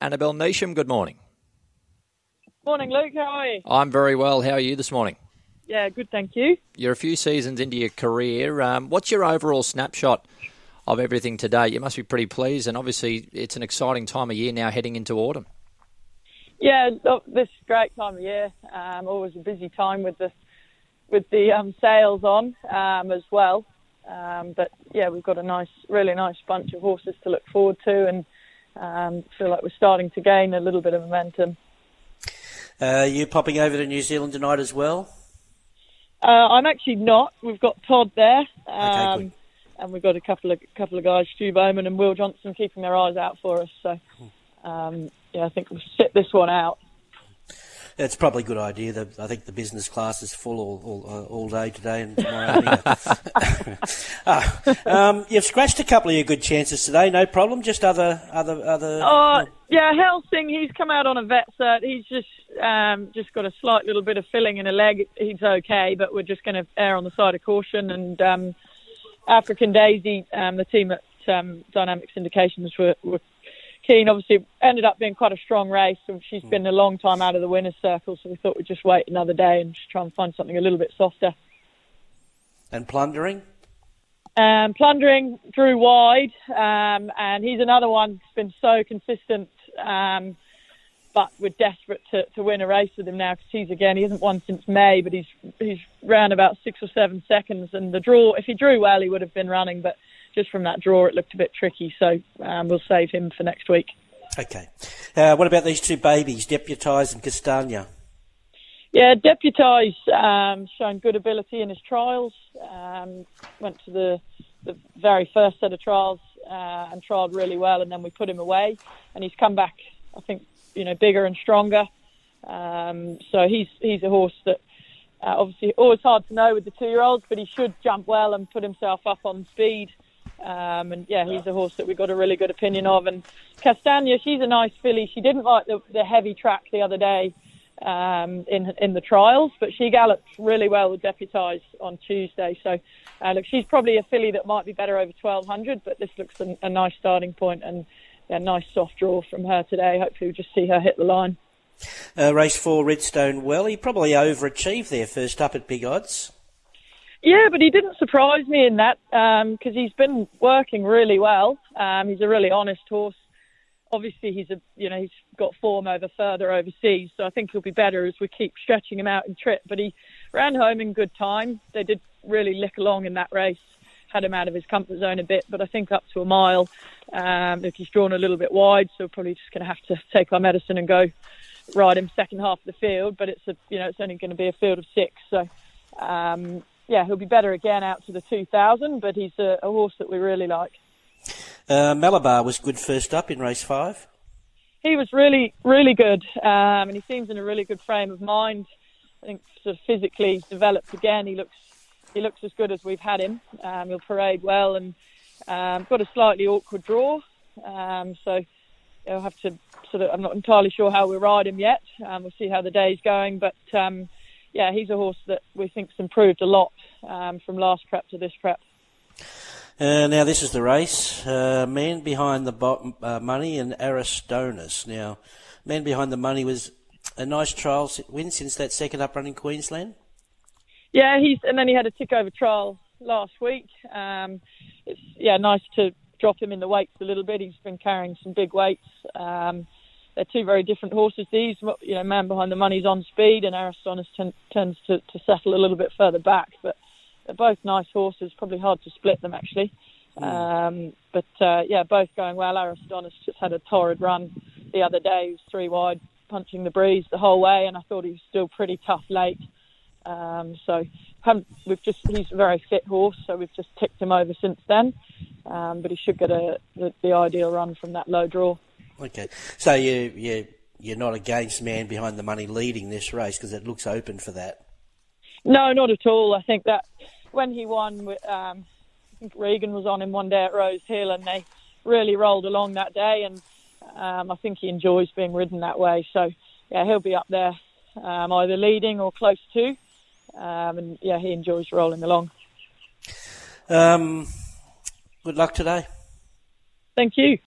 Annabel Neasham, good morning. Morning, Luke. How are you? I'm very well. How are you this morning? Yeah, good, thank you. You're a few seasons into your career. Um, what's your overall snapshot of everything today? You must be pretty pleased, and obviously it's an exciting time of year now heading into autumn. Yeah, this is a great time of year. Um, always a busy time with the with the um, sales on um, as well. Um, but yeah, we've got a nice, really nice bunch of horses to look forward to, and um, feel like we're starting to gain a little bit of momentum. Uh, you popping over to New Zealand tonight as well? Uh, I'm actually not. We've got Todd there, um, okay, and we've got a couple of couple of guys, Stu Bowman and Will Johnson, keeping their eyes out for us. So, um, yeah, I think we'll sit this one out. It's probably a good idea. The, I think the business class is full all, all, uh, all day today and tomorrow. ah, um, you've scratched a couple of your good chances today, no problem. Just other, other, other. Oh, yeah, Helsing. He's come out on a vet cert. He's just um, just got a slight little bit of filling in a leg. He's okay, but we're just going to err on the side of caution. And um, African Daisy, um, the team at um, Dynamic Syndications were, were keen. Obviously, ended up being quite a strong race. And she's been a long time out of the winner's circle, so we thought we'd just wait another day and just try and find something a little bit softer. And plundering? Um, plundering drew wide, um, and he's another one who's been so consistent. Um, but we're desperate to, to win a race with him now because he's again he hasn't won since May, but he's he's ran about six or seven seconds. And the draw, if he drew well, he would have been running, but just from that draw, it looked a bit tricky. So um, we'll save him for next week. Okay. Uh, what about these two babies, Deputise and Castagna? Yeah, Deputise um, shown good ability in his trials. Um, went to the the very first set of trials uh, and trialled really well, and then we put him away, and he's come back. I think you know bigger and stronger. Um, so he's he's a horse that uh, obviously always hard to know with the two year olds, but he should jump well and put himself up on speed. Um, and yeah, he's a horse that we got a really good opinion of. And Castagna, she's a nice filly. She didn't like the, the heavy track the other day um, in in the trials, but she galloped really well with Deputise on Tuesday. So uh, look, she's probably a filly that might be better over 1200, but this looks a, a nice starting point and yeah, nice soft draw from her today. Hopefully, we'll just see her hit the line. Uh, race four, Redstone Well. He probably overachieved there first up at big odds. Yeah, but he didn't surprise me in that because um, he's been working really well. Um, he's a really honest horse. Obviously, he's a you know he's got form over further overseas, so I think he'll be better as we keep stretching him out in trip. But he ran home in good time. They did really lick along in that race, had him out of his comfort zone a bit. But I think up to a mile, um, look, he's drawn a little bit wide, so we're probably just going to have to take our medicine and go ride him second half of the field. But it's a you know it's only going to be a field of six, so. Um, yeah, he'll be better again out to the 2000, but he's a, a horse that we really like. Uh, Malabar was good first up in race five. He was really, really good, um, and he seems in a really good frame of mind. I think sort of physically developed again. He looks, he looks as good as we've had him. Um, he'll parade well and um, got a slightly awkward draw, um, so he'll have to sort of. I'm not entirely sure how we ride him yet. Um, we'll see how the day's going, but um, yeah, he's a horse that we think's improved a lot um, from last prep to this prep. Uh, now this is the race. Uh, man behind the bo- uh, money and Aristonus. Now, man behind the money was a nice trial win since that second up run in Queensland. Yeah, he's and then he had a tick over trial last week. Um, it's yeah nice to drop him in the weights a little bit. He's been carrying some big weights. Um, they're two very different horses. These, you know, man behind the money's on speed, and Aristonus ten, tends to, to settle a little bit further back. But they're both nice horses. Probably hard to split them actually. Mm. Um, but uh, yeah, both going well. Aristonus just had a torrid run the other day. He was three wide, punching the breeze the whole way, and I thought he was still pretty tough late. Um, so we've just he's a very fit horse, so we've just ticked him over since then. Um, but he should get a the, the ideal run from that low draw. Okay, so you you you're not against man behind the money leading this race because it looks open for that. No, not at all. I think that when he won, um, I think Regan was on him one day at Rose Hill, and they really rolled along that day. And um, I think he enjoys being ridden that way. So yeah, he'll be up there um, either leading or close to. Um, and yeah, he enjoys rolling along. Um, good luck today. Thank you.